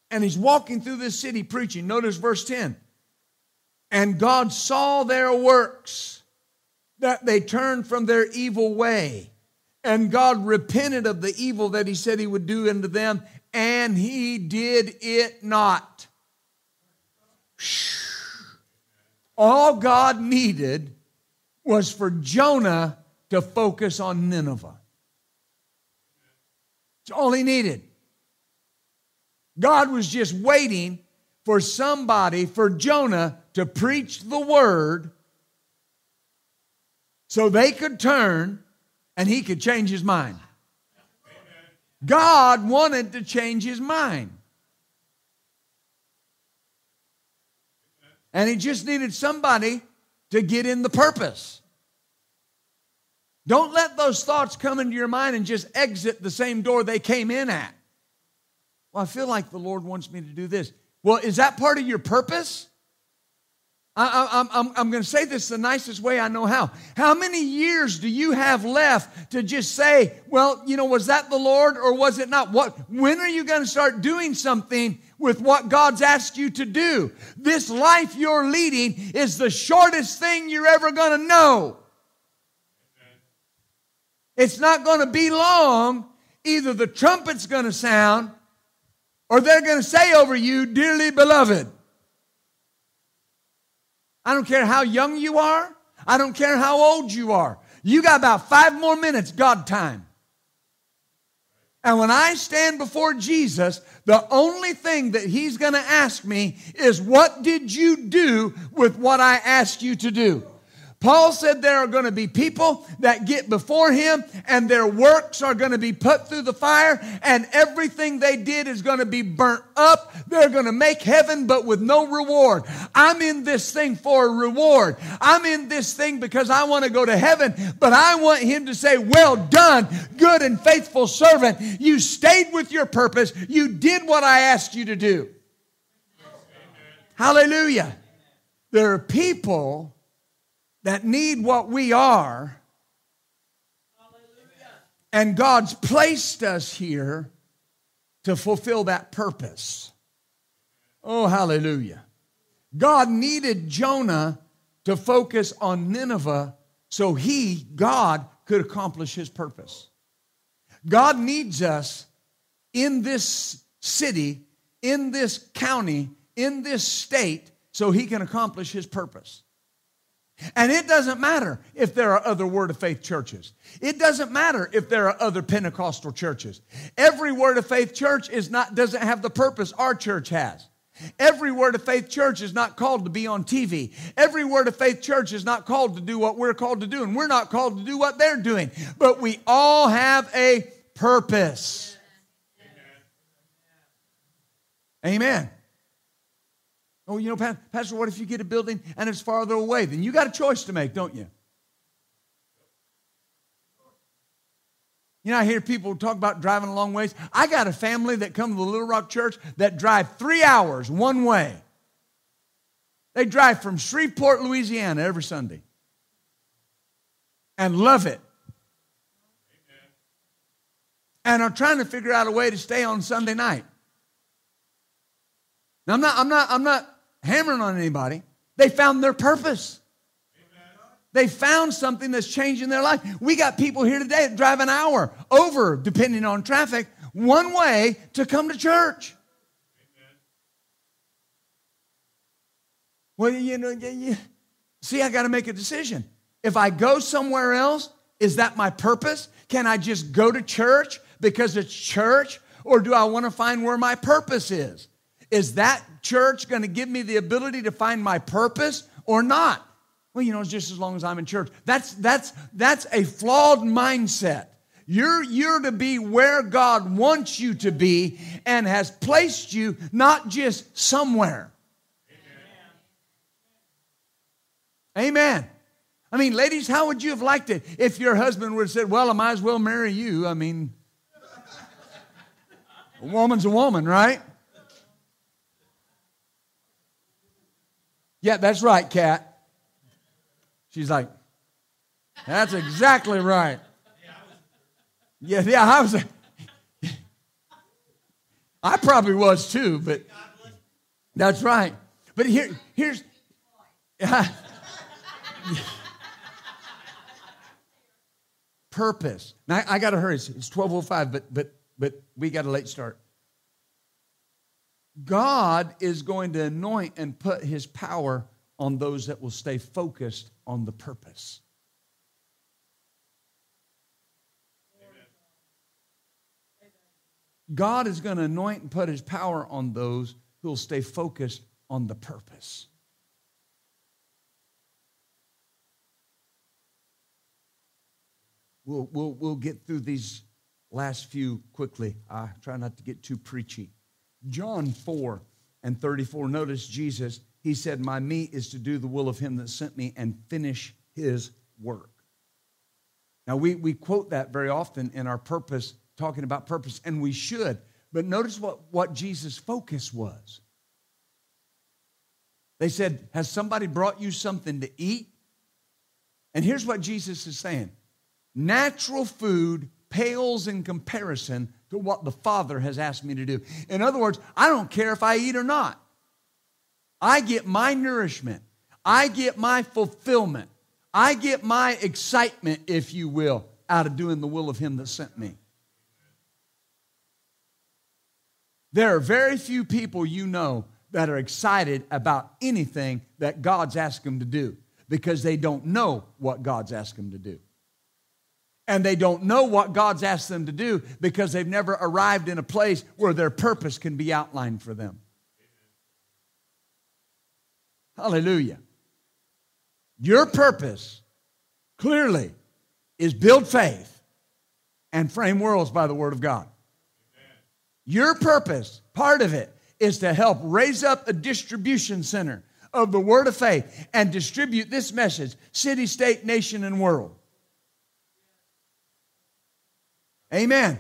And he's walking through this city preaching. Notice verse 10. And God saw their works, that they turned from their evil way. And God repented of the evil that he said he would do unto them, and he did it not. All God needed was for Jonah to focus on Nineveh. It's all he needed. God was just waiting for somebody, for Jonah, to preach the word so they could turn and he could change his mind. God wanted to change his mind. And he just needed somebody to get in the purpose. Don't let those thoughts come into your mind and just exit the same door they came in at. Well, I feel like the Lord wants me to do this. Well, is that part of your purpose? I, am going to say this the nicest way I know how. How many years do you have left to just say, well, you know, was that the Lord or was it not? What, when are you going to start doing something with what God's asked you to do? This life you're leading is the shortest thing you're ever going to know. It's not going to be long. Either the trumpet's going to sound or they're going to say over you, dearly beloved. I don't care how young you are. I don't care how old you are. You got about five more minutes, God time. And when I stand before Jesus, the only thing that He's going to ask me is, What did you do with what I asked you to do? Paul said there are going to be people that get before him and their works are going to be put through the fire and everything they did is going to be burnt up. They're going to make heaven but with no reward. I'm in this thing for a reward. I'm in this thing because I want to go to heaven, but I want him to say, well done, good and faithful servant. You stayed with your purpose. You did what I asked you to do. Hallelujah. There are people that need what we are. And God's placed us here to fulfill that purpose. Oh, hallelujah. God needed Jonah to focus on Nineveh so he, God, could accomplish his purpose. God needs us in this city, in this county, in this state, so he can accomplish his purpose. And it doesn't matter if there are other Word of Faith churches. It doesn't matter if there are other Pentecostal churches. Every Word of Faith church is not, doesn't have the purpose our church has. Every Word of Faith church is not called to be on TV. Every Word of Faith church is not called to do what we're called to do, and we're not called to do what they're doing. But we all have a purpose. Amen. Oh, you know, Pastor, what if you get a building and it's farther away? Then you got a choice to make, don't you? You know, I hear people talk about driving a long ways. I got a family that come to the Little Rock Church that drive three hours one way. They drive from Shreveport, Louisiana every Sunday and love it. And are trying to figure out a way to stay on Sunday night. Now, I'm not, I'm not, I'm not hammering on anybody. They found their purpose. They found something that's changing their life. We got people here today that drive an hour over, depending on traffic, one way to come to church. Well, you know, see, I got to make a decision. If I go somewhere else, is that my purpose? Can I just go to church because it's church? Or do I want to find where my purpose is? Is that church going to give me the ability to find my purpose or not? Well, you know, it's just as long as I'm in church. That's that's that's a flawed mindset. You're, you're to be where God wants you to be and has placed you, not just somewhere. Amen. Amen. I mean, ladies, how would you have liked it if your husband would have said, Well, I might as well marry you? I mean, a woman's a woman, right? Yeah, that's right, Kat. She's like, that's exactly right. Yeah, yeah, I was. I probably was too, but that's right. But here, here's. purpose. Now I, I got to hurry. It's twelve oh five, but but but we got a late start. God is going to anoint and put his power on those that will stay focused on the purpose. Amen. God is going to anoint and put his power on those who will stay focused on the purpose. We'll, we'll, we'll get through these last few quickly. I try not to get too preachy. John 4 and 34. Notice Jesus, he said, My meat is to do the will of him that sent me and finish his work. Now, we, we quote that very often in our purpose, talking about purpose, and we should. But notice what, what Jesus' focus was. They said, Has somebody brought you something to eat? And here's what Jesus is saying natural food pales in comparison to what the Father has asked me to do. In other words, I don't care if I eat or not. I get my nourishment, I get my fulfillment, I get my excitement, if you will, out of doing the will of Him that sent me. There are very few people you know that are excited about anything that God's asked them to do because they don't know what God's asked them to do. And they don't know what God's asked them to do because they've never arrived in a place where their purpose can be outlined for them. Hallelujah. Your purpose clearly is build faith and frame worlds by the Word of God. Your purpose, part of it, is to help raise up a distribution center of the Word of faith and distribute this message, city, state, nation, and world. Amen.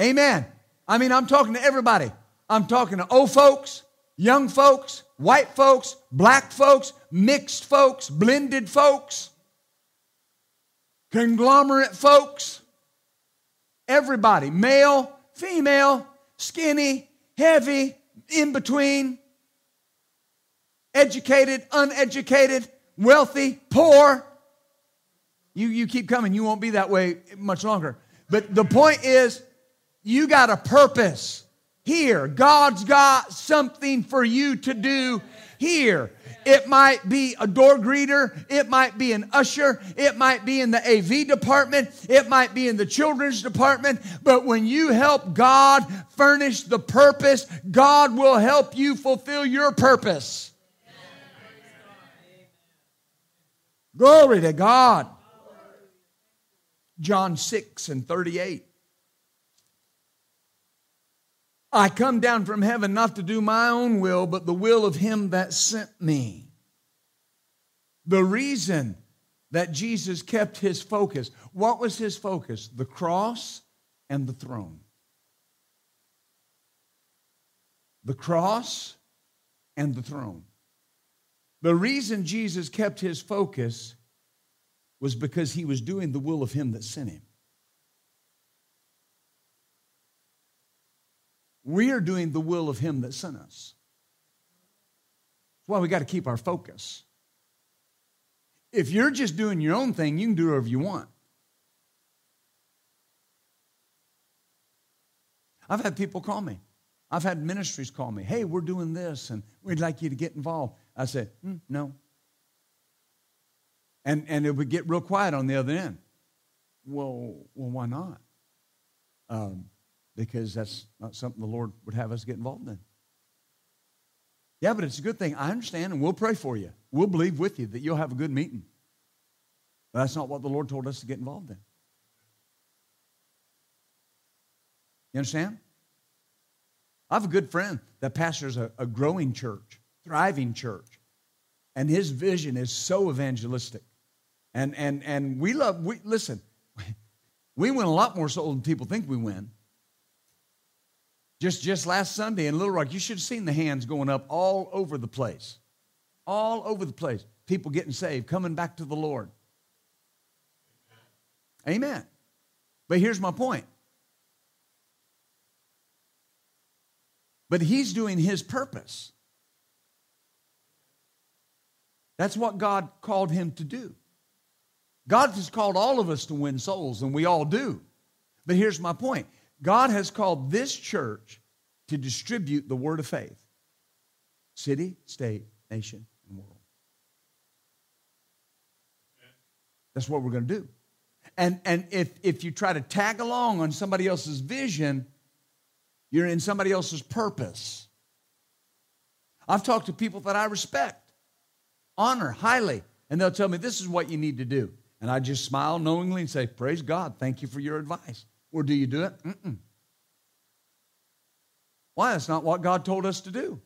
Amen. I mean, I'm talking to everybody. I'm talking to old folks, young folks, white folks, black folks, mixed folks, blended folks, conglomerate folks, everybody, male, female, skinny, heavy, in between, educated, uneducated, wealthy, poor. You, you keep coming, you won't be that way much longer. But the point is, you got a purpose here. God's got something for you to do here. It might be a door greeter. It might be an usher. It might be in the AV department. It might be in the children's department. But when you help God furnish the purpose, God will help you fulfill your purpose. Glory to God. John 6 and 38. I come down from heaven not to do my own will, but the will of him that sent me. The reason that Jesus kept his focus, what was his focus? The cross and the throne. The cross and the throne. The reason Jesus kept his focus was because he was doing the will of him that sent him. We are doing the will of him that sent us. That's why we got to keep our focus. If you're just doing your own thing, you can do whatever you want. I've had people call me. I've had ministries call me. Hey, we're doing this and we'd like you to get involved. I said, mm, no, and, and it would get real quiet on the other end. Well, well why not? Um, because that's not something the Lord would have us get involved in. Yeah, but it's a good thing. I understand, and we'll pray for you. We'll believe with you that you'll have a good meeting. But that's not what the Lord told us to get involved in. You understand? I have a good friend that pastors a, a growing church, thriving church, and his vision is so evangelistic. And, and, and we love, we, listen, we win a lot more souls than people think we win. Just, just last Sunday in Little Rock, you should have seen the hands going up all over the place. All over the place. People getting saved, coming back to the Lord. Amen. But here's my point. But he's doing his purpose. That's what God called him to do. God has called all of us to win souls, and we all do. But here's my point God has called this church to distribute the word of faith city, state, nation, and world. That's what we're going to do. And, and if, if you try to tag along on somebody else's vision, You're in somebody else's purpose. I've talked to people that I respect, honor highly, and they'll tell me this is what you need to do. And I just smile knowingly and say, Praise God, thank you for your advice. Or do you do it? Mm-mm. Why? That's not what God told us to do.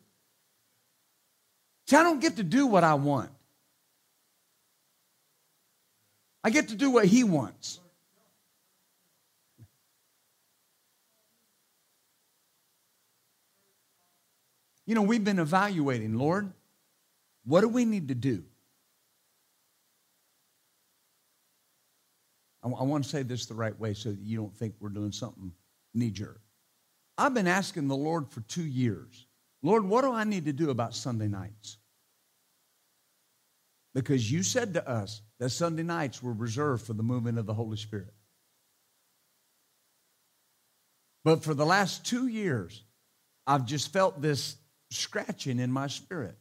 See, I don't get to do what I want. I get to do what He wants. You know, we've been evaluating, Lord, what do we need to do? I, I want to say this the right way so that you don't think we're doing something knee jerk. I've been asking the Lord for two years Lord, what do I need to do about Sunday nights? Because you said to us that Sunday nights were reserved for the movement of the Holy Spirit. But for the last two years, I've just felt this scratching in my spirit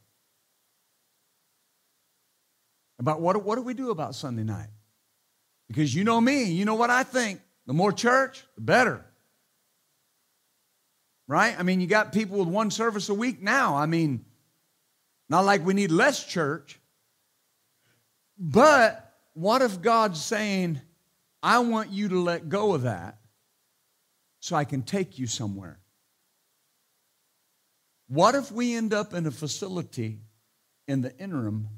about what, what do we do about Sunday night? Because you know me, you know what I think. The more church, the better. Right? I mean, you got people with one service a week now. I mean, not like we need less church. But what if God's saying, I want you to let go of that so I can take you somewhere? What if we end up in a facility in the interim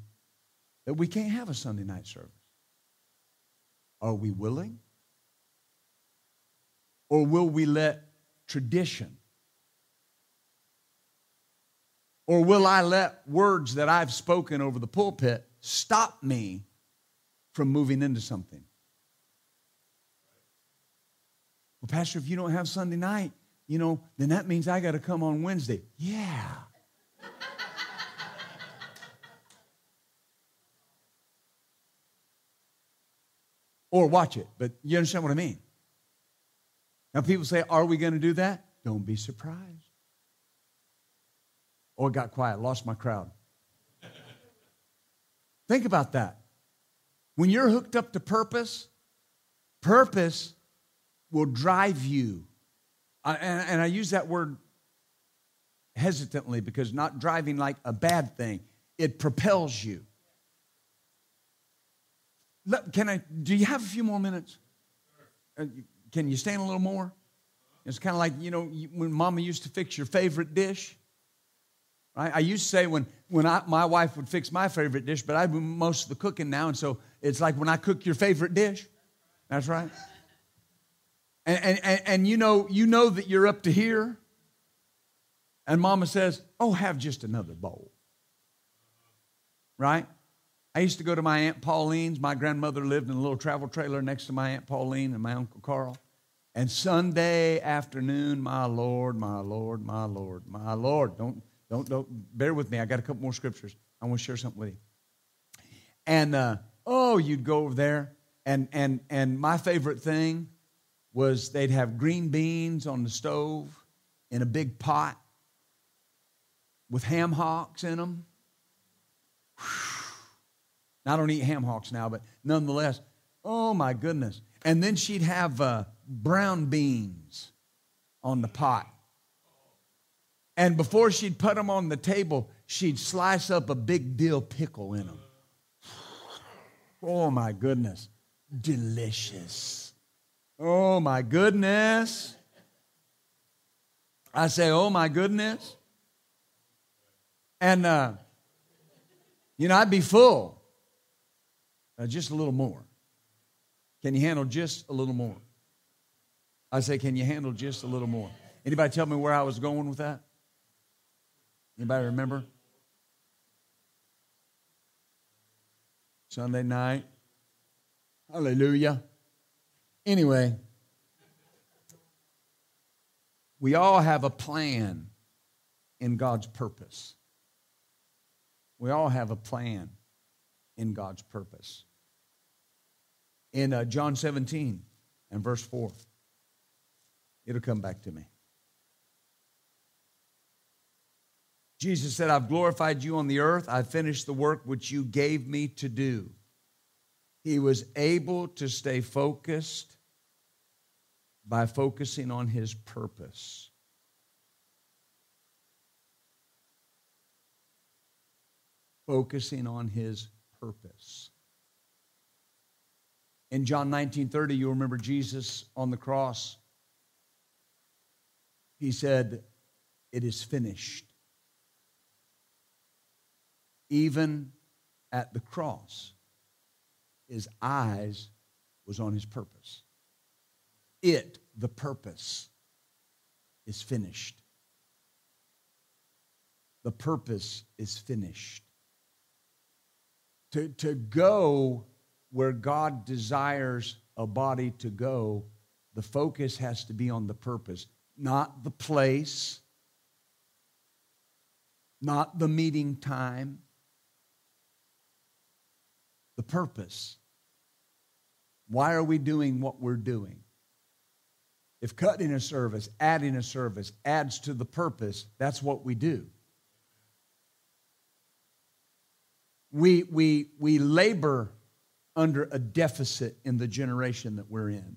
that we can't have a Sunday night service? Are we willing? Or will we let tradition? Or will I let words that I've spoken over the pulpit stop me from moving into something? Well, Pastor, if you don't have Sunday night, you know, then that means I got to come on Wednesday. Yeah. Or watch it, but you understand what I mean? Now, people say, Are we going to do that? Don't be surprised. Oh, it got quiet, lost my crowd. Think about that. When you're hooked up to purpose, purpose will drive you and, and I use that word hesitantly because not driving like a bad thing, it propels you. Can I? Do you have a few more minutes? Uh, can you stand a little more? It's kind of like you know when Mama used to fix your favorite dish. Right? I used to say when when I, my wife would fix my favorite dish, but I do most of the cooking now, and so it's like when I cook your favorite dish. That's right. And, and, and, you know you know that you're up to here and mama says oh have just another bowl right i used to go to my aunt pauline's. My grandmother lived in a little travel trailer next to my aunt pauline and my uncle carl. And sunday afternoon my lord my lord my lord my lord. Don't don't don't bear with me. I got a couple more scriptures. I want to share something with you. And uh, oh you'd go over there and and and my favorite thing was they'd have green beans on the stove in a big pot with ham hocks in them. Now, I don't eat ham hocks now, but nonetheless, oh my goodness. And then she'd have uh, brown beans on the pot. And before she'd put them on the table, she'd slice up a big dill pickle in them. Oh my goodness. Delicious. Oh my goodness. I say, oh my goodness. And, uh, you know, I'd be full. Uh, just a little more. Can you handle just a little more? I say, can you handle just a little more? Anybody tell me where I was going with that? Anybody remember? Sunday night. Hallelujah. Anyway, we all have a plan in God's purpose. We all have a plan in God's purpose. In uh, John 17 and verse 4, it'll come back to me. Jesus said, I've glorified you on the earth. I finished the work which you gave me to do. He was able to stay focused by focusing on his purpose. Focusing on his purpose. In John 19 30, you remember Jesus on the cross. He said, It is finished. Even at the cross, his eyes was on his purpose. It, the purpose, is finished. The purpose is finished. To, to go where God desires a body to go, the focus has to be on the purpose, not the place, not the meeting time, the purpose. Why are we doing what we're doing? If cutting a service, adding a service adds to the purpose, that's what we do. We, we, we labor under a deficit in the generation that we're in.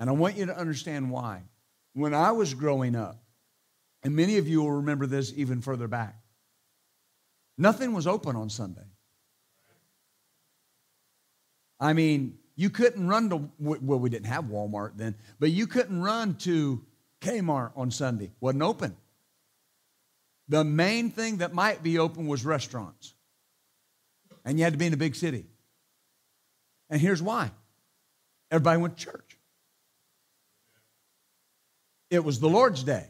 And I want you to understand why. When I was growing up, and many of you will remember this even further back, nothing was open on Sunday. I mean, you couldn't run to, well, we didn't have Walmart then, but you couldn't run to Kmart on Sunday. Wasn't open. The main thing that might be open was restaurants. And you had to be in a big city. And here's why everybody went to church. It was the Lord's day.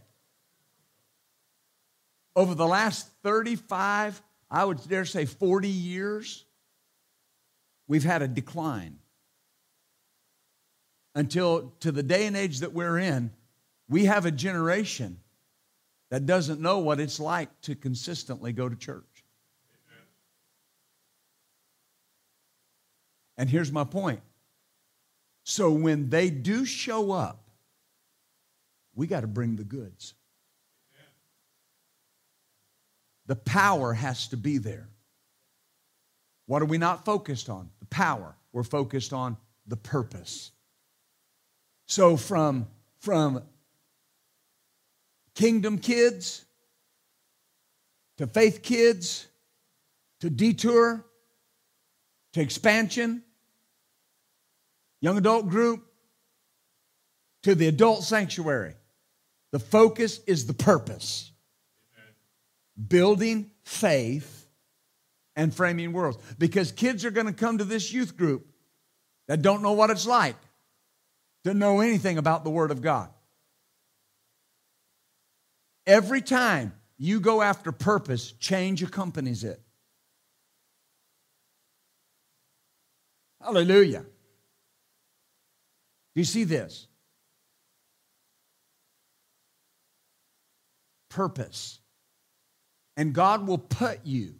Over the last 35, I would dare say 40 years, we've had a decline. Until to the day and age that we're in, we have a generation that doesn't know what it's like to consistently go to church. And here's my point. So when they do show up, we got to bring the goods. The power has to be there. What are we not focused on? The power. We're focused on the purpose. So from, from kingdom kids to faith kids to detour to expansion, young adult group to the adult sanctuary, the focus is the purpose. Building faith and framing worlds. Because kids are going to come to this youth group that don't know what it's like to know anything about the Word of God. Every time you go after purpose, change accompanies it. Hallelujah. Do you see this? Purpose. And God will put you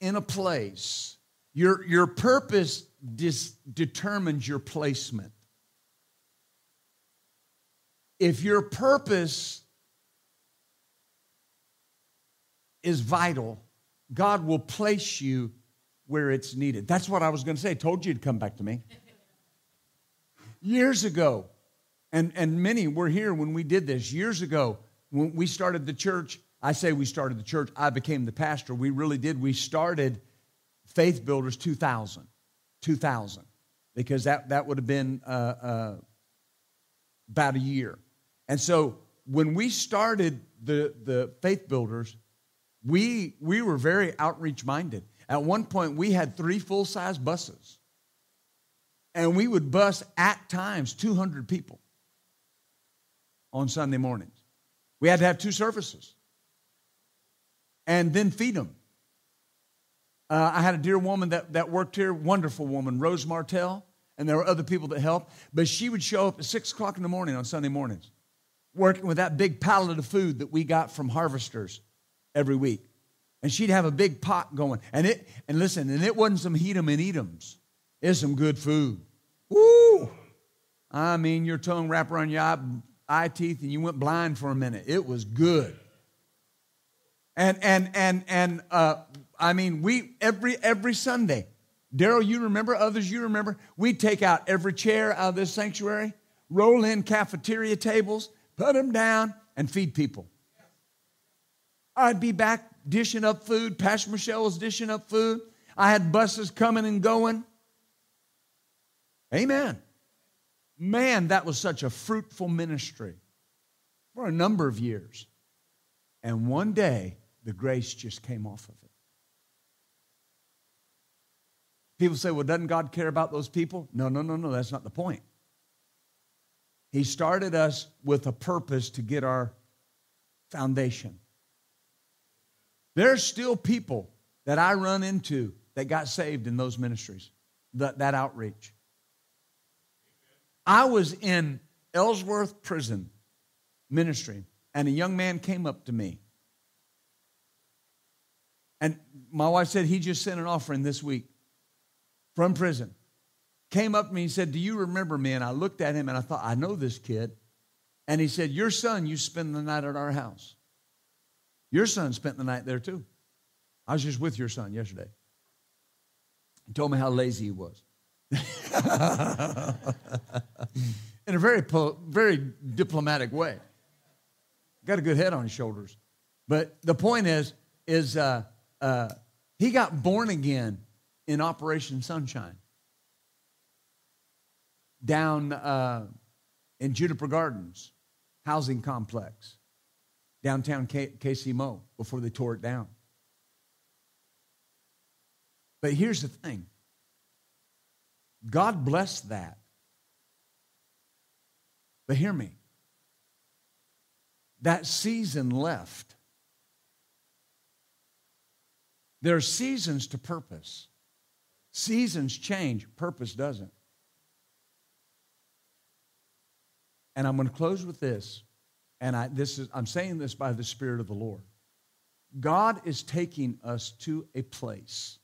in a place. Your, your purpose dis- determines your placement. If your purpose is vital, God will place you where it's needed. That's what I was going to say. I told you to come back to me. years ago, and, and many were here when we did this, years ago, when we started the church, I say we started the church, I became the pastor. We really did. We started Faith Builders 2000. 2000. Because that, that would have been uh, uh, about a year. And so when we started the, the Faith Builders, we, we were very outreach minded. At one point, we had three full size buses. And we would bus at times 200 people on Sunday mornings. We had to have two services and then feed them. Uh, I had a dear woman that, that worked here, wonderful woman, Rose Martell, and there were other people that helped. But she would show up at 6 o'clock in the morning on Sunday mornings, working with that big pallet of food that we got from harvesters every week and she'd have a big pot going. And it and listen, and it wasn't some heat 'em and eat 'ems. It's some good food. Woo! I mean, your tongue wrapped around your eye, eye teeth, and you went blind for a minute. It was good. And and and and uh, I mean, we every every Sunday, Daryl, you remember, others you remember, we take out every chair out of this sanctuary, roll in cafeteria tables, put them down, and feed people. I'd be back dishing up food. Pastor Michelle was dishing up food. I had buses coming and going. Amen. Man, that was such a fruitful ministry for a number of years. And one day, the grace just came off of it. People say, well, doesn't God care about those people? No, no, no, no. That's not the point. He started us with a purpose to get our foundation. There's still people that I run into that got saved in those ministries, that, that outreach. I was in Ellsworth Prison ministry, and a young man came up to me. And my wife said he just sent an offering this week from prison. Came up to me and said, Do you remember me? And I looked at him and I thought, I know this kid. And he said, Your son, you spend the night at our house. Your son spent the night there too. I was just with your son yesterday. He told me how lazy he was. in a very, very diplomatic way. Got a good head on his shoulders. But the point is, is uh, uh, he got born again in Operation Sunshine down uh, in Juniper Gardens housing complex downtown K- KC before they tore it down. But here's the thing God blessed that. But hear me. That season left. There are seasons to purpose. Seasons change, purpose doesn't. And I'm going to close with this. And I, this is, I'm saying this by the Spirit of the Lord. God is taking us to a place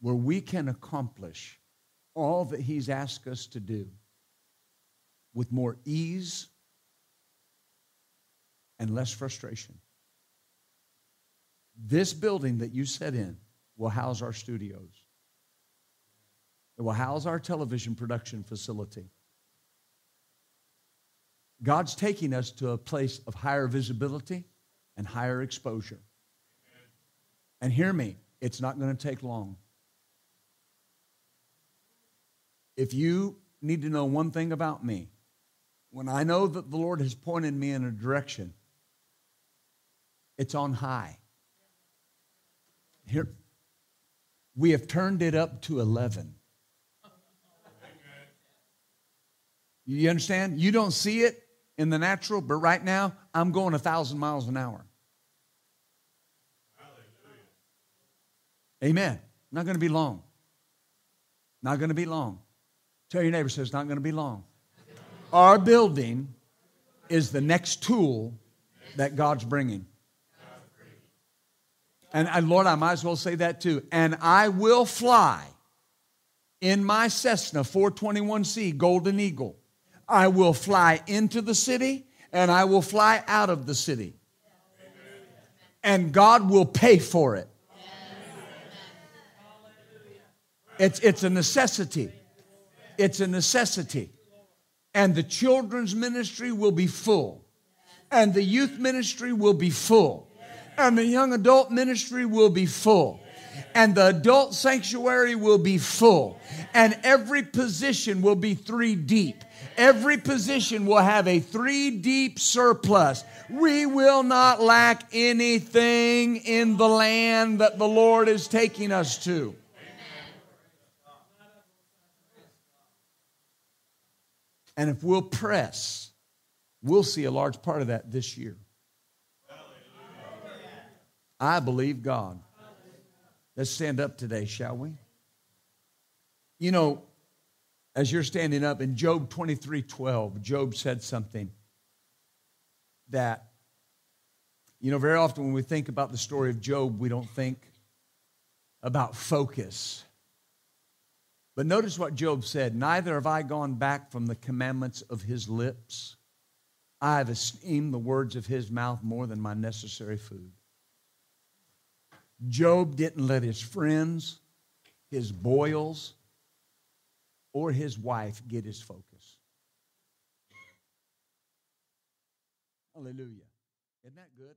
where we can accomplish all that He's asked us to do with more ease and less frustration. This building that you set in will house our studios. It will house our television production facility. God's taking us to a place of higher visibility and higher exposure. And hear me, it's not going to take long. If you need to know one thing about me, when I know that the Lord has pointed me in a direction, it's on high. Here, we have turned it up to 11. You understand? You don't see it in the natural, but right now, I'm going a thousand miles an hour. Amen. Not going to be long. Not going to be long. Tell your neighbor, says, not going to be long. Our building is the next tool that God's bringing. And, and Lord, I might as well say that too. And I will fly in my Cessna 421C Golden Eagle. I will fly into the city and I will fly out of the city. And God will pay for it. It's, it's a necessity. It's a necessity. And the children's ministry will be full. And the youth ministry will be full. And the young adult ministry will be full. And the adult sanctuary will be full. And every position will be three deep. Every position will have a three deep surplus. We will not lack anything in the land that the Lord is taking us to. And if we'll press, we'll see a large part of that this year. I believe God. Let's stand up today, shall we? You know, as you're standing up in Job 23 12, Job said something that, you know, very often when we think about the story of Job, we don't think about focus. But notice what Job said Neither have I gone back from the commandments of his lips. I have esteemed the words of his mouth more than my necessary food. Job didn't let his friends, his boils, or his wife get his focus. Hallelujah. Isn't that good?